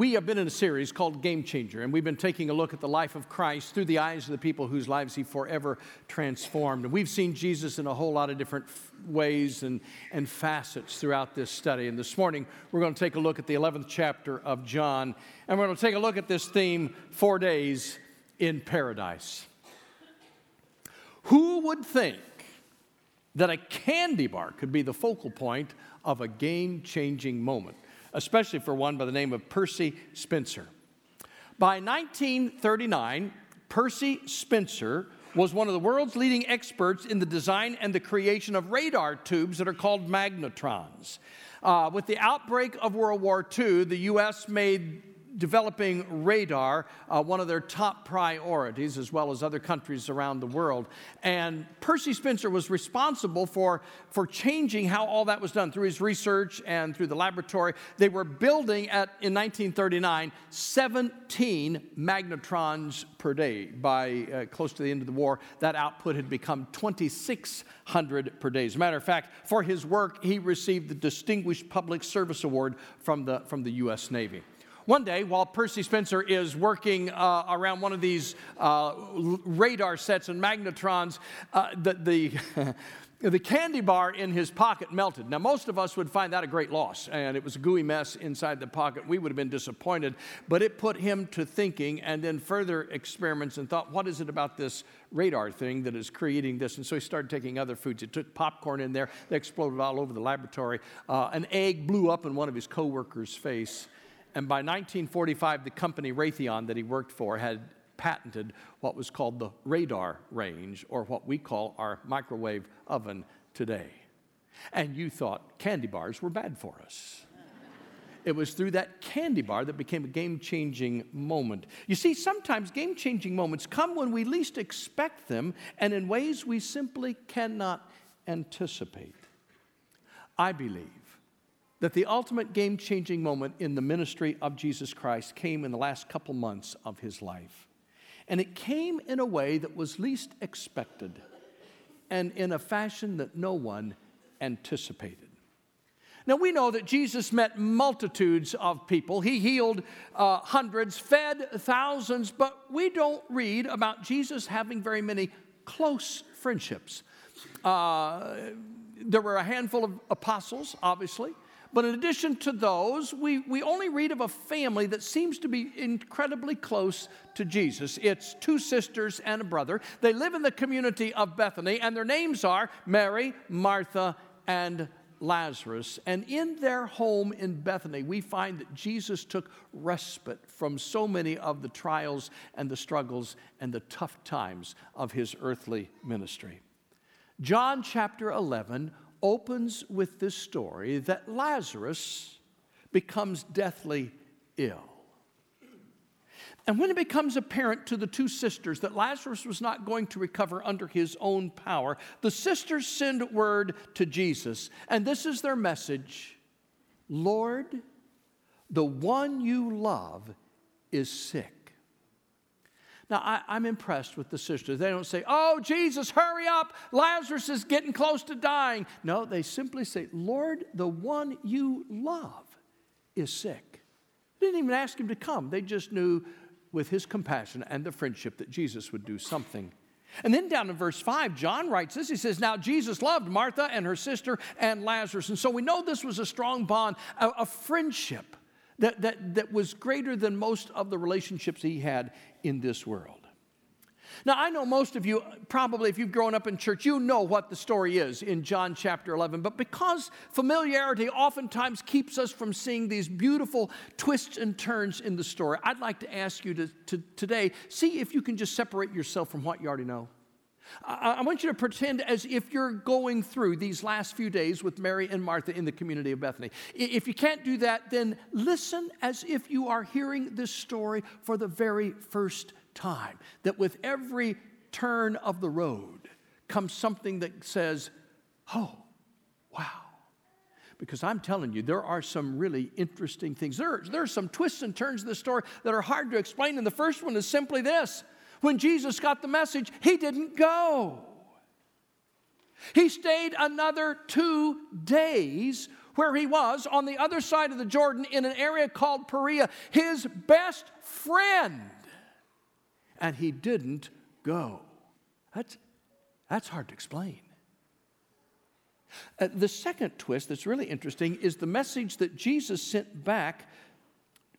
we have been in a series called Game Changer, and we've been taking a look at the life of Christ through the eyes of the people whose lives he forever transformed. And we've seen Jesus in a whole lot of different f- ways and, and facets throughout this study. And this morning, we're going to take a look at the 11th chapter of John, and we're going to take a look at this theme four days in paradise. Who would think that a candy bar could be the focal point of a game changing moment? Especially for one by the name of Percy Spencer. By 1939, Percy Spencer was one of the world's leading experts in the design and the creation of radar tubes that are called magnetrons. Uh, with the outbreak of World War II, the U.S. made developing radar uh, one of their top priorities, as well as other countries around the world. And Percy Spencer was responsible for, for changing how all that was done through his research and through the laboratory. They were building at, in 1939, 17 magnetrons per day. By uh, close to the end of the war, that output had become 2,600 per day. As a matter of fact, for his work, he received the Distinguished Public Service Award from the, from the U.S. Navy. One day, while Percy Spencer is working uh, around one of these uh, radar sets and magnetrons, uh, the, the, the, candy bar in his pocket melted. Now, most of us would find that a great loss, and it was a gooey mess inside the pocket. We would have been disappointed, but it put him to thinking and then further experiments and thought, what is it about this radar thing that is creating this? And so he started taking other foods. He took popcorn in there, they exploded all over the laboratory. Uh, an egg blew up in one of his coworkers' face. And by 1945, the company Raytheon that he worked for had patented what was called the radar range, or what we call our microwave oven today. And you thought candy bars were bad for us. It was through that candy bar that became a game changing moment. You see, sometimes game changing moments come when we least expect them and in ways we simply cannot anticipate. I believe that the ultimate game changing moment in the ministry of Jesus Christ came in the last couple months of his life. And it came in a way that was least expected and in a fashion that no one anticipated. Now, we know that Jesus met multitudes of people. He healed uh, hundreds, fed thousands, but we don't read about Jesus having very many close friendships. Uh, there were a handful of apostles, obviously. But in addition to those, we, we only read of a family that seems to be incredibly close to Jesus. It's two sisters and a brother. They live in the community of Bethany, and their names are Mary, Martha, and Lazarus. And in their home in Bethany, we find that Jesus took respite from so many of the trials and the struggles and the tough times of his earthly ministry. John chapter 11 opens with this story that Lazarus becomes deathly ill. And when it becomes apparent to the two sisters that Lazarus was not going to recover under his own power, the sisters send word to Jesus. And this is their message Lord, the one you love is sick. Now, I, I'm impressed with the sisters. They don't say, Oh, Jesus, hurry up. Lazarus is getting close to dying. No, they simply say, Lord, the one you love is sick. They didn't even ask him to come. They just knew with his compassion and the friendship that Jesus would do something. And then down in verse 5, John writes this. He says, Now Jesus loved Martha and her sister and Lazarus. And so we know this was a strong bond, a, a friendship that, that, that was greater than most of the relationships he had in this world. Now, I know most of you, probably if you've grown up in church, you know what the story is in John chapter 11. But because familiarity oftentimes keeps us from seeing these beautiful twists and turns in the story, I'd like to ask you to, to today see if you can just separate yourself from what you already know. I, want you to pretend as if you're going through these last few days with Mary and Martha in the community of Bethany. If you can't do that, then listen as if you are hearing this story for the very first time. That with every turn of the road comes something that says, Oh, wow. Because I'm telling you, there are some really interesting things. There, there are some twists and turns of the story that are hard to explain. And the first one is simply this when Jesus got the message, he didn't go. He stayed another two days where he was on the other side of the Jordan in an area called Perea, his best friend. And he didn't go. That's, that's hard to explain. Uh, the second twist that's really interesting is the message that Jesus sent back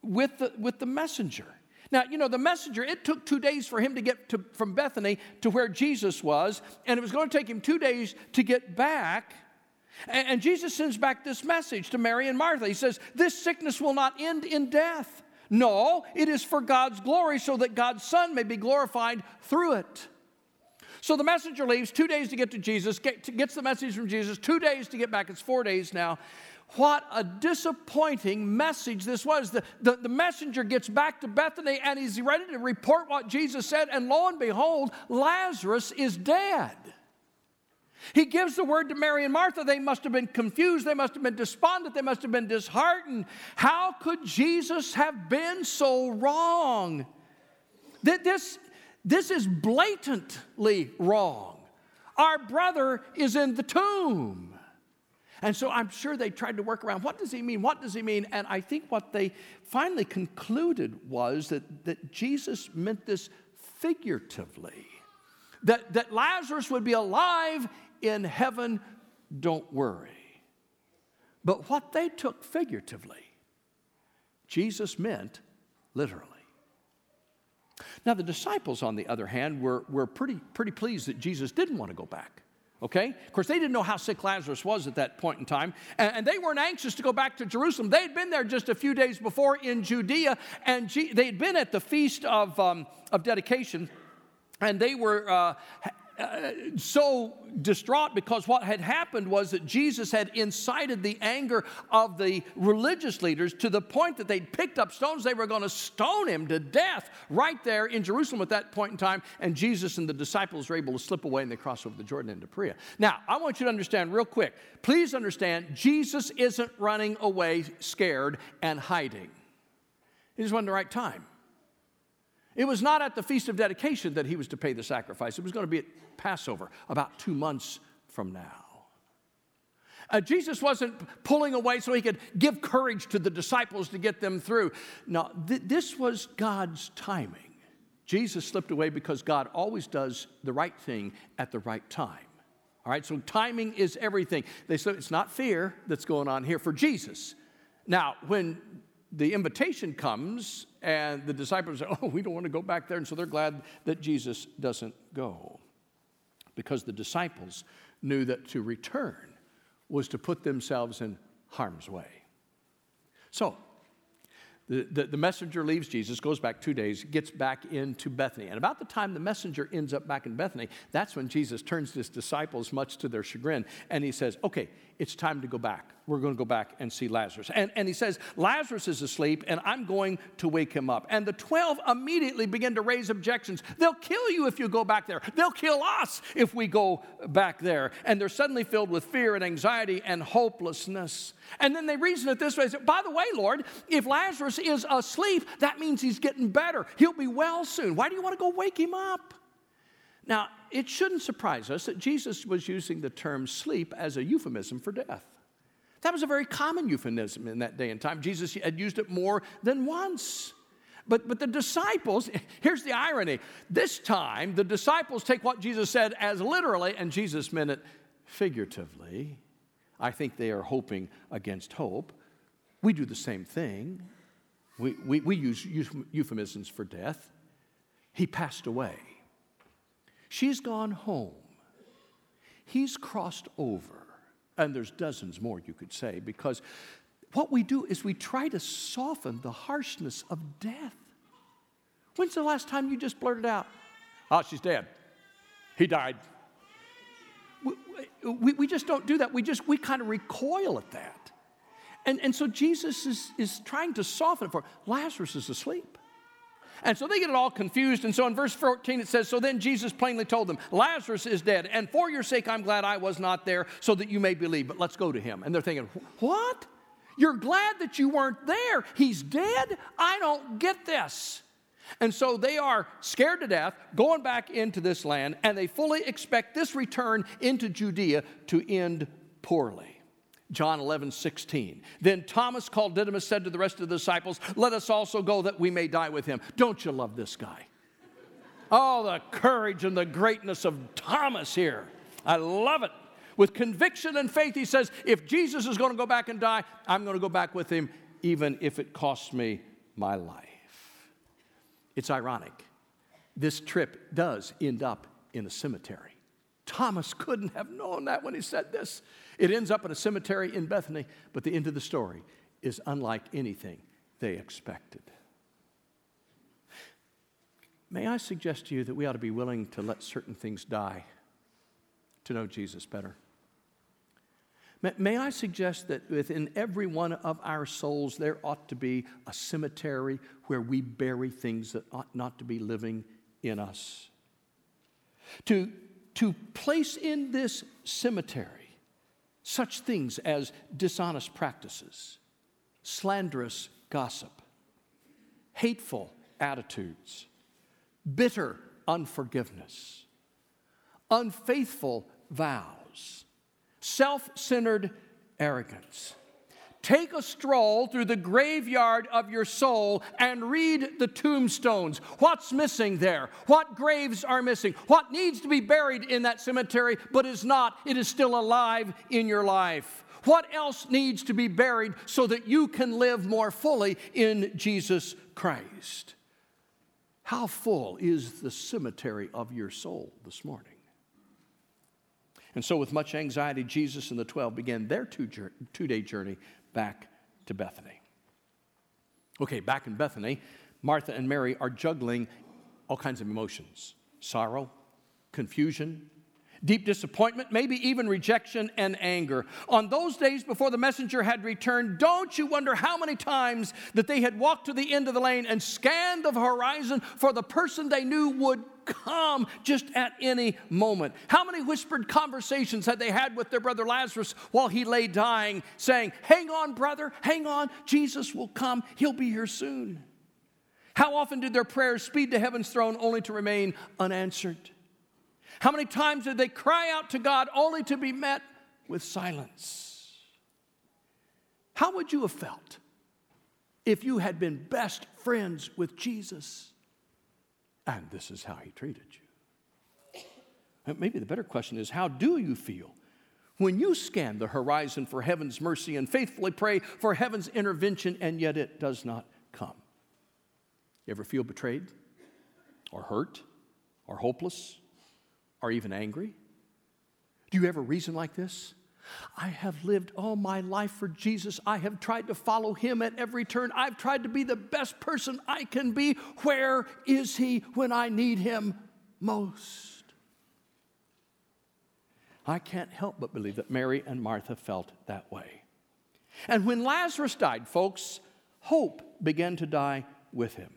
with the, with the messenger. Now, you know, the messenger, it took two days for him to get to, from Bethany to where Jesus was, and it was going to take him two days to get back. And, and Jesus sends back this message to Mary and Martha. He says, This sickness will not end in death. No, it is for God's glory so that God's Son may be glorified through it. So the messenger leaves two days to get to Jesus, get, gets the message from Jesus, two days to get back. It's four days now. What a disappointing message this was. The, the, the, messenger gets back to Bethany and he's ready to report what Jesus said, and lo and behold, Lazarus is dead. He gives the word to Mary and Martha. They must have been confused. They must have been despondent. They must have been disheartened. How could Jesus have been so wrong? This, this is blatantly wrong. Our brother is in the tomb. And so I'm sure they tried to work around what does he mean? What does he mean? And I think what they finally concluded was that, that Jesus meant this figuratively. That, that Lazarus would be alive in heaven, don't worry. But what they took figuratively, Jesus meant literally. Now, the disciples, on the other hand, were, were pretty, pretty pleased that Jesus didn't want to go back. Okay? Of course, they didn't know how sick Lazarus was at that point in time, and, they weren't anxious to go back to Jerusalem. They had been there just a few days before in Judea, and they had been at the feast of, um, of dedication, and they were uh, so distraught because what had happened was that Jesus had incited the anger of the religious leaders to the point that they'd picked up stones. They were going to stone him to death right there in Jerusalem at that point in time. And Jesus and the disciples were able to slip away and they crossed over the Jordan into Perea. Now, I want you to understand real quick. Please understand, Jesus isn't running away scared and hiding. He just wasn't the right time. It was not at the Feast of Dedication that he was to pay the sacrifice. It was going to be at Passover, about two months from now. Uh, Jesus wasn't pulling away so he could give courage to the disciples to get them through. No, th- this was God's timing. Jesus slipped away because God always does the right thing at the right time. All right, so timing is everything. They said it's not fear that's going on here for Jesus. Now, when the invitation comes and the disciples say, Oh, we don't want to go back there. And so they're glad that Jesus doesn't go because the disciples knew that to return was to put themselves in harm's way. So, the, the, the, messenger leaves Jesus, goes back two days, gets back into Bethany. And about the time the messenger ends up back in Bethany, that's when Jesus turns to his disciples, much to their chagrin, and he says, Okay, it's time to go back. We're going to go back and see Lazarus. And, and he says, Lazarus is asleep, and I'm going to wake him up. And the 12 immediately begin to raise objections. They'll kill you if you go back there. They'll kill us if we go back there. And they're suddenly filled with fear and anxiety and hopelessness. And then they reason it this way say, By the way, Lord, if Lazarus is asleep, that means he's getting better. He'll be well soon. Why do you want to go wake him up? Now, it shouldn't surprise us that Jesus was using the term sleep as a euphemism for death. That was a very common euphemism in that day and time. Jesus had used it more than once. But, but the disciples, here's the irony. This time, the disciples take what Jesus said as literally, and Jesus meant it figuratively. I think they are hoping against hope. We do the same thing. We, we, we use euphemisms for death. He passed away. She's gone home. He's crossed over. And there's dozens more you could say because what we do is we try to soften the harshness of death. When's the last time you just blurted out, Oh, she's dead. He died. We, we, we just don't do that. We just, we kind of recoil at that. And, and so Jesus is, is trying to soften it for Lazarus is asleep. And so they get it all confused. And so in verse 14 it says, So then Jesus plainly told them, Lazarus is dead, and for your sake I'm glad I was not there, so that you may believe. But let's go to him. And they're thinking, What? You're glad that you weren't there. He's dead? I don't get this. And so they are scared to death, going back into this land, and they fully expect this return into Judea to end poorly. John 11, 16. Then Thomas called Didymus said to the rest of the disciples, Let us also go that we may die with him. Don't you love this guy? Oh, the courage and the greatness of Thomas here. I love it. With conviction and faith, he says, If Jesus is going to go back and die, I'm going to go back with him, even if it costs me my life. It's ironic. This trip does end up in a cemetery. Thomas couldn't have known that when he said this. It ends up in a cemetery in Bethany, but the end of the story is unlike anything they expected. May I suggest to you that we ought to be willing to let certain things die to know Jesus better? May I suggest that within every one of our souls, there ought to be a cemetery where we bury things that ought not to be living in us? To, to place in this cemetery such things as dishonest practices, slanderous gossip, hateful attitudes, bitter unforgiveness, unfaithful vows, self centered arrogance. Take a stroll through the graveyard of your soul and read the tombstones. What's missing there? What graves are missing? What needs to be buried in that cemetery but is not? It is still alive in your life. What else needs to be buried so that you can live more fully in Jesus Christ? How full is the cemetery of your soul this morning? And so, with much anxiety, Jesus and the 12 began their two day journey back to Bethany. Okay, back in Bethany, Martha and Mary are juggling all kinds of emotions sorrow, confusion, deep disappointment, maybe even rejection and anger. On those days before the messenger had returned, don't you wonder how many times that they had walked to the end of the lane and scanned the horizon for the person they knew would come just at any moment. How many whispered conversations had they had with their brother Lazarus while he lay dying, saying, Hang on, brother, hang on, Jesus will come, he'll be here soon. How often did their prayers speed to heaven's throne only to remain unanswered? How many times did they cry out to God only to be met with silence? How would you have felt if you had been best friends with Jesus? And this is how he treated you. And maybe the better question is how do you feel when you scan the horizon for heaven's mercy and faithfully pray for heaven's intervention and yet it does not come? You ever feel betrayed or hurt or hopeless or even angry? Do you ever reason like this? I have lived all my life for Jesus. I have tried to follow him at every turn. I've tried to be the best person I can be. Where is he when I need him most? I can't help but believe that Mary and Martha felt that way. And when Lazarus died, folks, hope began to die with him.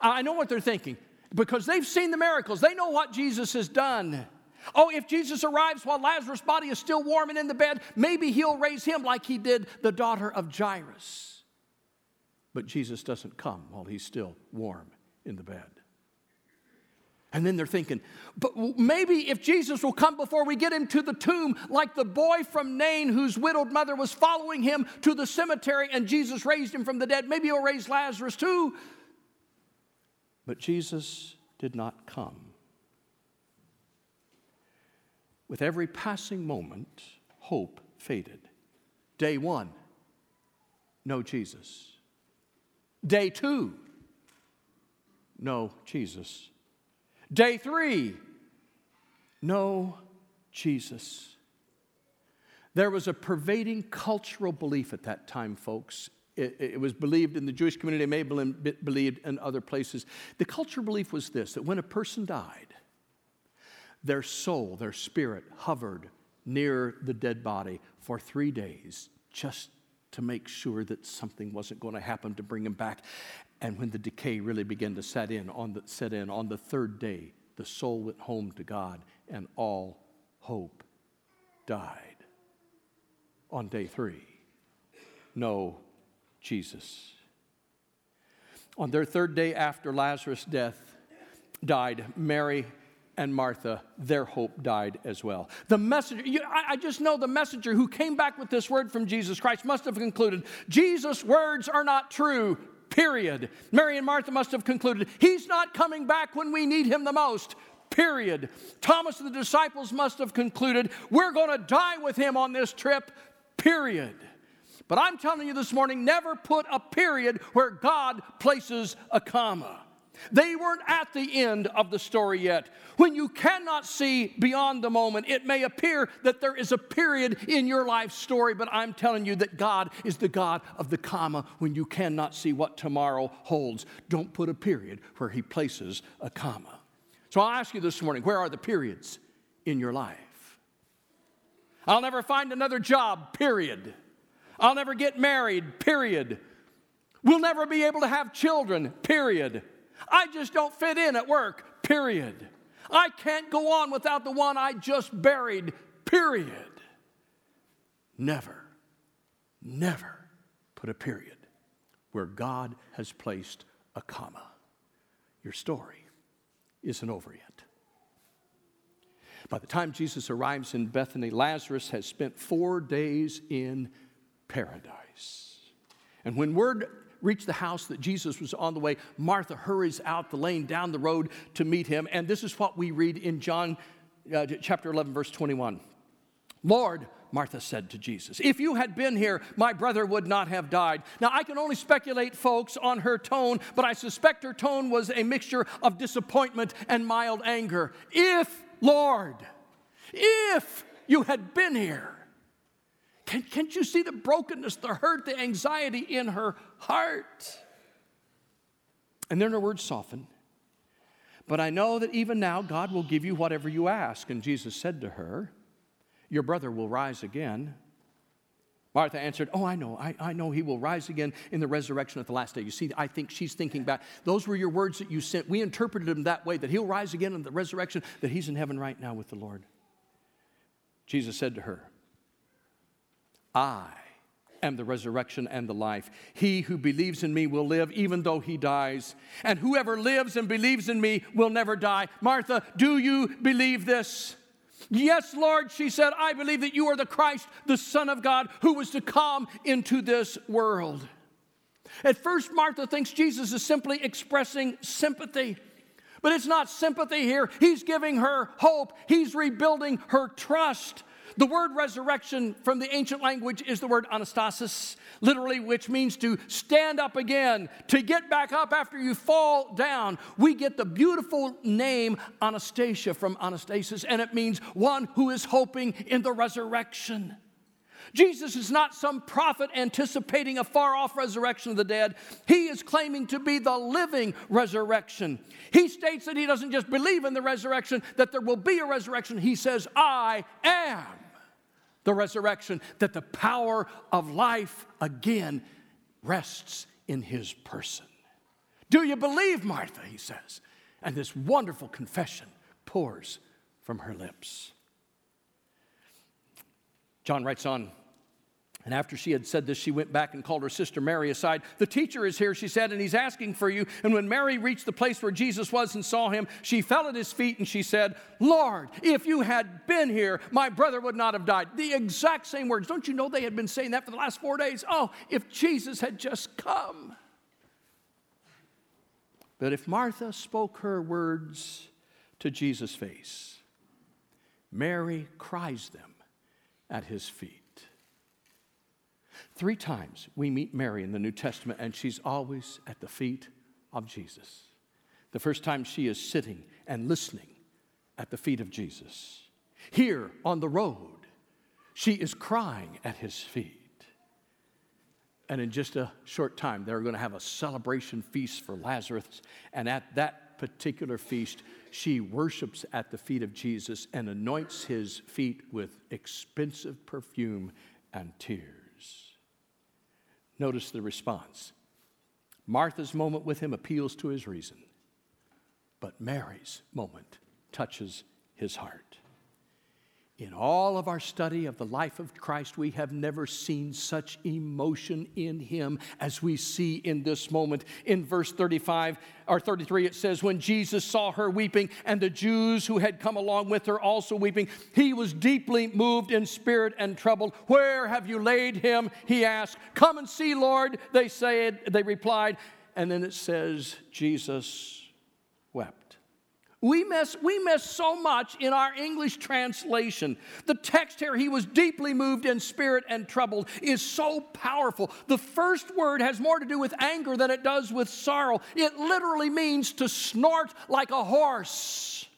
I know what they're thinking because they've seen the miracles, they know what Jesus has done. Oh, if Jesus arrives while Lazarus' body is still warm and in the bed, maybe he'll raise him like he did the daughter of Jairus. But Jesus doesn't come while he's still warm in the bed. And then they're thinking, but maybe if Jesus will come before we get him to the tomb, like the boy from Nain whose widowed mother was following him to the cemetery and Jesus raised him from the dead, maybe he'll raise Lazarus too. But Jesus did not come. With every passing moment, hope faded. Day one, no Jesus. Day two, no Jesus. Day three, no Jesus. There was a pervading cultural belief at that time, folks. It, it, was believed in the Jewish community, it may been believed in other places. The cultural belief was this that when a person died, their soul, their spirit hovered near the dead body for three days just to make sure that something wasn't going to happen to bring him back. And when the decay really began to set in on the, set in on the third day, the soul went home to God and all hope died. On day three, no Jesus. On their third day after Lazarus' death, died, Mary and Martha, their hope died as well. The messenger, you, I, I just know the messenger who came back with this word from Jesus Christ must have concluded Jesus' words are not true, period. Mary and Martha must have concluded he's not coming back when we need him the most, period. Thomas and the disciples must have concluded we're going to die with him on this trip, period. But I'm telling you this morning never put a period where God places a comma. They weren't at the end of the story yet. When you cannot see beyond the moment, it may appear that there is a period in your life story, but I'm telling you that God is the God of the comma when you cannot see what tomorrow holds. Don't put a period where He places a comma. So I'll ask you this morning where are the periods in your life? I'll never find another job, period. I'll never get married, period. We'll never be able to have children, period. I just don't fit in at work, period. I can't go on without the one I just buried, period. Never, never put a period where God has placed a comma. Your story isn't over yet. By the time Jesus arrives in Bethany, Lazarus has spent four days in paradise. And when word reached the house that Jesus was on the way, Martha hurries out the lane down the road to meet him. And this is what we read in John uh, chapter 11, verse 21. Lord, Martha said to Jesus, If you had been here, my brother would not have died. Now, I can only speculate, folks, on her tone, but I suspect her tone was a mixture of disappointment and mild anger. If, Lord, if you had been here, can, can't you see the brokenness, the hurt, the anxiety in her heart? And then her words soften. But I know that even now God will give you whatever you ask. And Jesus said to her, Your brother will rise again. Martha answered, Oh, I know, I, I know he will rise again in the resurrection at the last day. You see, I think she's thinking back. Those were your words that you sent. We interpreted them that way that he'll rise again in the resurrection, that he's in heaven right now with the Lord. Jesus said to her, I am the resurrection and the life. He who believes in me will live even though he dies. And whoever lives and believes in me will never die. Martha, do you believe this? Yes, Lord, she said, I believe that you are the Christ, the Son of God, who was to come into this world. At first, Martha thinks Jesus is simply expressing sympathy. But it's not sympathy here. He's giving her hope. He's rebuilding her trust. The word resurrection from the ancient language is the word anastasis, literally, which means to stand up again, to get back up after you fall down. We get the beautiful name Anastasia from Anastasis, and it means one who is hoping in the resurrection. Jesus is not some prophet anticipating a far off resurrection of the dead. He is claiming to be the living resurrection. He states that he doesn't just believe in the resurrection, that there will be a resurrection. He says, I am the resurrection, that the power of life again rests in his person. Do you believe, Martha? He says. And this wonderful confession pours from her lips. John writes on and after she had said this, she went back and called her sister Mary aside. The teacher is here, she said, and he's asking for you. And when Mary reached the place where Jesus was and saw him, she fell at his feet and she said, Lord, if you had been here, my brother would not have died. The exact same words. Don't you know they had been saying that for the last four days? Oh, if Jesus had just come. But if Martha spoke her words to Jesus' face, Mary cries them at his feet. Three times we meet Mary in the New Testament, and she's always at the feet of Jesus. The first time she is sitting and listening at the feet of Jesus. Here on the road, she is crying at his feet. And in just a short time, they're going to have a celebration feast for Lazarus. And at that particular feast, she worships at the feet of Jesus and anoints his feet with expensive perfume and tears. Notice the response. Martha's moment with him appeals to his reason, but Mary's moment touches his heart. In all of our study of the life of Christ, we have never seen such emotion in him as we see in this moment. In verse 35 or 33, it says, When Jesus saw her weeping, and the Jews who had come along with her also weeping, he was deeply moved in spirit and troubled. Where have you laid him? He asked. Come and see, Lord, they said, they replied. And then it says, Jesus. We miss, we miss so much in our English translation. The text here, he was deeply moved in spirit and troubled, is so powerful. The first word has more to do with anger than it does with sorrow. It literally means to snort like a horse.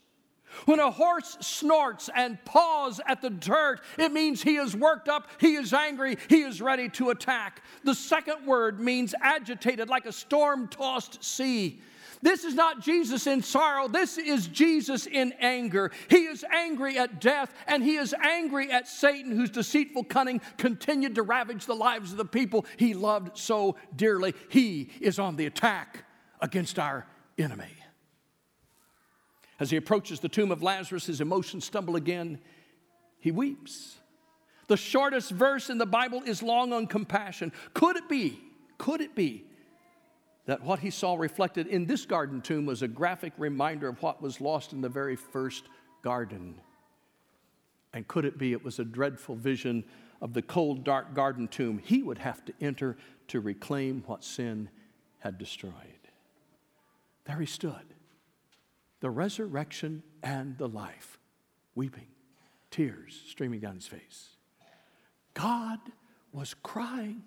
When a horse snorts and paws at the dirt, it means he is worked up, he is angry, he is ready to attack. The second word means agitated like a storm tossed sea. This is not Jesus in sorrow. This is Jesus in anger. He is angry at death and he is angry at Satan, whose deceitful cunning continued to ravage the lives of the people he loved so dearly. He is on the attack against our enemy. As he approaches the tomb of Lazarus, his emotions stumble again. He weeps. The shortest verse in the Bible is long on compassion. Could it be? Could it be that what he saw reflected in this garden tomb was a graphic reminder of what was lost in the very first garden. And could it be it was a dreadful vision of the cold, dark garden tomb he would have to enter to reclaim what sin had destroyed? There he stood, the resurrection and the life, weeping, tears streaming down his face. God was crying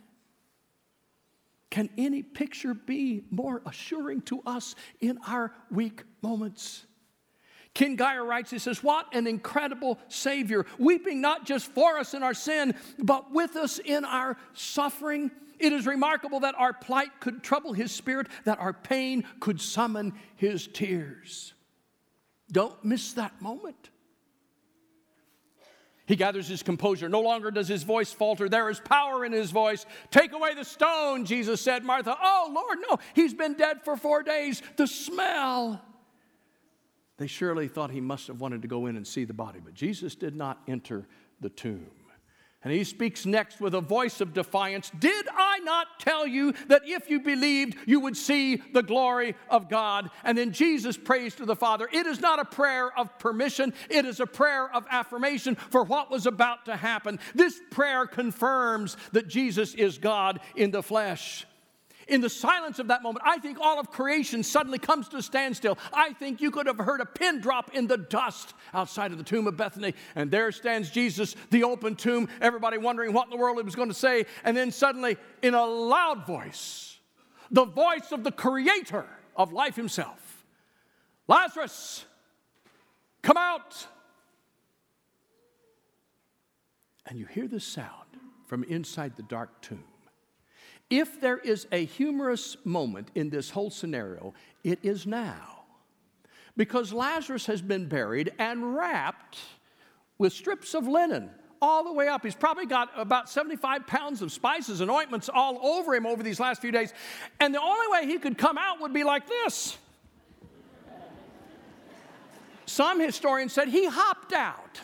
can any picture be more assuring to us in our weak moments? Ken Gire writes, he says, What an incredible Savior, weeping not just for us in our sin, but with us in our suffering. It is remarkable that our plight could trouble his spirit, that our pain could summon his tears. Don't miss that moment. He gathers his composure. No longer does his voice falter. There is power in his voice. Take away the stone, Jesus said. Martha, oh, Lord, no, he's been dead for four days. The smell. They surely thought he must have wanted to go in and see the body, but Jesus did not enter the tomb. And he speaks next with a voice of defiance Did I not tell you that if you believed, you would see the glory of God? And then Jesus prays to the Father. It is not a prayer of permission, it is a prayer of affirmation for what was about to happen. This prayer confirms that Jesus is God in the flesh in the silence of that moment, I think all of creation suddenly comes to a standstill. I think you could have heard a pin drop in the dust outside of the tomb of Bethany. And there stands Jesus, the open tomb, everybody wondering what in the world he was going to say. And then suddenly, in a loud voice, the voice of the creator of life himself Lazarus, come out. And you hear the sound from inside the dark tomb. If there is a humorous moment in this whole scenario, it is now. Because Lazarus has been buried and wrapped with strips of linen all the way up. He's probably got about 75 pounds of spices and ointments all over him over these last few days. And the only way he could come out would be like this. Some historians said he hopped out.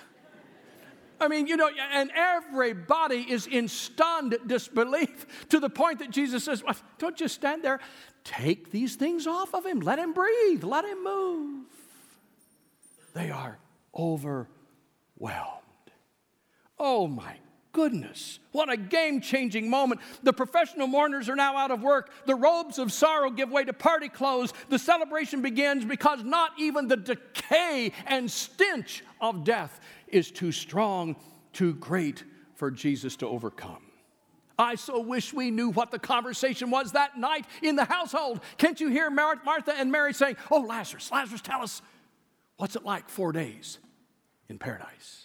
I mean, you know, and everybody is in stunned disbelief to the point that Jesus says, well, Don't just stand there. Take these things off of him. Let him breathe. Let him move. They are overwhelmed. Oh my goodness. What a game changing moment. The professional mourners are now out of work. The robes of sorrow give way to party clothes. The celebration begins because not even the decay and stench of death is too strong, too great for Jesus to overcome. I so wish we knew what the conversation was that night in the household. Can't you hear Martha and Mary saying, Oh, Lazarus, Lazarus, tell us, what's it like four days in paradise?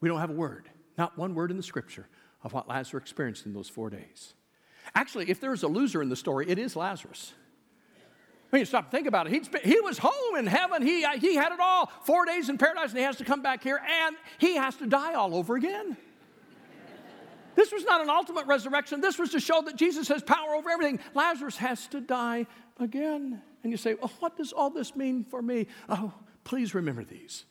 We don't have a word, not one word in the scripture of what Lazarus experienced in those four days. Actually, if there's a loser in the story, it is Lazarus. I mean, stop think about it. He'd he was home in heaven. He, uh, he had it all. Four days in paradise, and he has to come back here, and he has to die all over again. This was not an ultimate resurrection. This was to show that Jesus has power over everything. Lazarus has to die again. And you say, oh, what does all this mean for me? Oh, please remember these.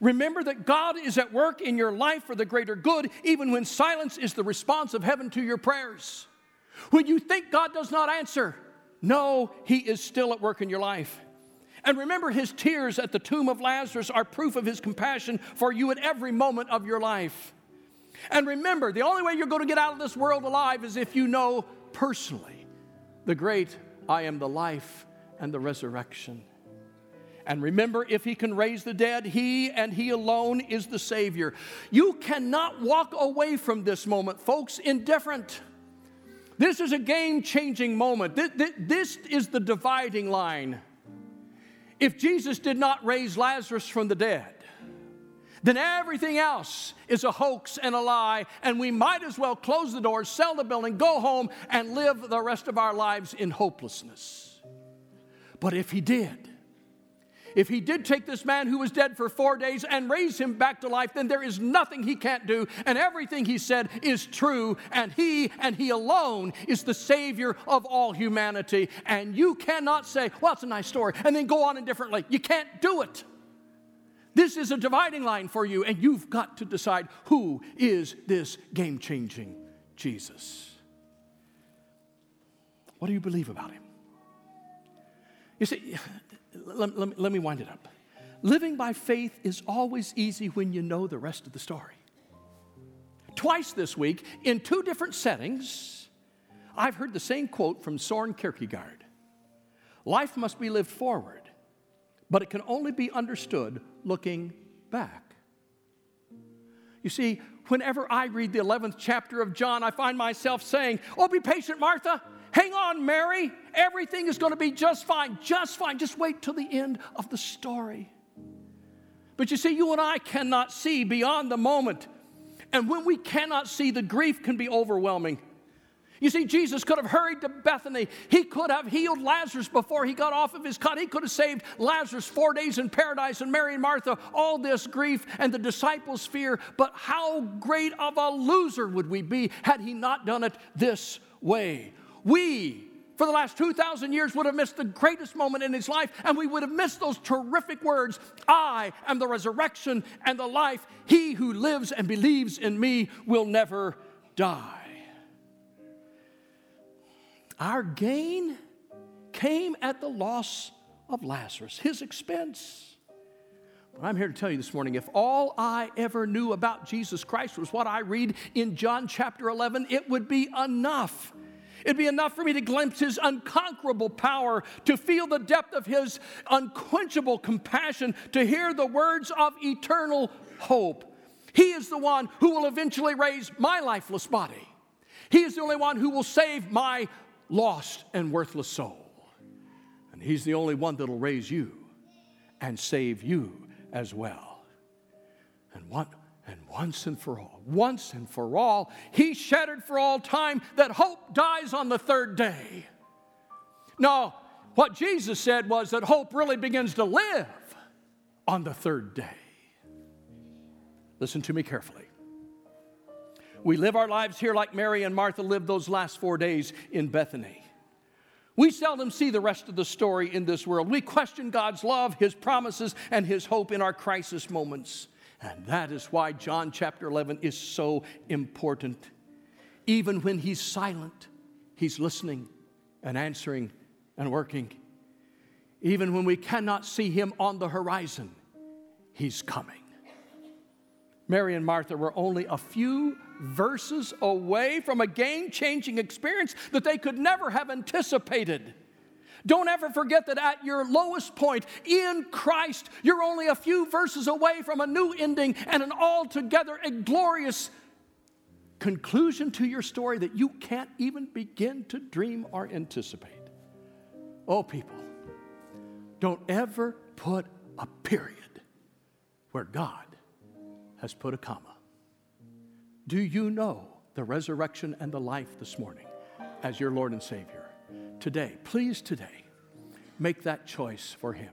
Remember that God is at work in your life for the greater good, even when silence is the response of heaven to your prayers. When you think God does not answer, no, He is still at work in your life. And remember, His tears at the tomb of Lazarus are proof of His compassion for you at every moment of your life. And remember, the only way you're going to get out of this world alive is if you know personally the great I am the life and the resurrection. And remember, if he can raise the dead, he and he alone is the Savior. You cannot walk away from this moment, folks, indifferent. This is a game changing moment. This is the dividing line. If Jesus did not raise Lazarus from the dead, then everything else is a hoax and a lie, and we might as well close the doors, sell the building, go home, and live the rest of our lives in hopelessness. But if he did, if he did take this man who was dead for four days and raise him back to life, then there is nothing he can't do, and everything he said is true, and he and he alone is the Savior of all humanity. And you cannot say, well, it's a nice story, and then go on indifferently. You can't do it. This is a dividing line for you, and you've got to decide who is this game changing Jesus. What do you believe about him? You see, let, let, let me wind it up. Living by faith is always easy when you know the rest of the story. Twice this week, in two different settings, I've heard the same quote from Soren Kierkegaard Life must be lived forward, but it can only be understood looking back. You see, whenever I read the 11th chapter of John, I find myself saying, Oh, be patient, Martha. Hang on, Mary. Everything is going to be just fine, just fine. Just wait till the end of the story. But you see, you and I cannot see beyond the moment. And when we cannot see, the grief can be overwhelming. You see, Jesus could have hurried to Bethany. He could have healed Lazarus before he got off of his cot. He could have saved Lazarus four days in paradise and Mary and Martha, all this grief and the disciples' fear. But how great of a loser would we be had he not done it this way? we, for the last 2,000 years, would have missed the greatest moment in his life, and we would have missed those terrific words I am the resurrection and the life. He who lives and believes in me will never die. Our gain came at the loss of Lazarus, his expense. But I'm here to tell you this morning if all I ever knew about Jesus Christ was what I read in John chapter 11, it would be enough It'd be enough for me to glimpse his unconquerable power, to feel the depth of his unquenchable compassion, to hear the words of eternal hope. He is the one who will eventually raise my lifeless body. He is the only one who will save my lost and worthless soul. And He's the only one that'll raise you and save you as well. And what and once and for all, once and for all, he shattered for all time that hope dies on the third day. No, what Jesus said was that hope really begins to live on the third day. Listen to me carefully. We live our lives here like Mary and Martha lived those last four days in Bethany. We seldom see the rest of the story in this world. We question God's love, His promises, and His hope in our crisis moments. And that is why John chapter 11 is so important. Even when he's silent, he's listening and answering and working. Even when we cannot see him on the horizon, he's coming. Mary and Martha were only a few verses away from a game changing experience that they could never have anticipated. Don't ever forget that at your lowest point in Christ, you're only a few verses away from a new ending and an altogether a glorious conclusion to your story that you can't even begin to dream or anticipate. Oh, people, don't ever put a period where God has put a comma. Do you know the resurrection and the life this morning as your Lord and Savior? Today, please today, make that choice for Him.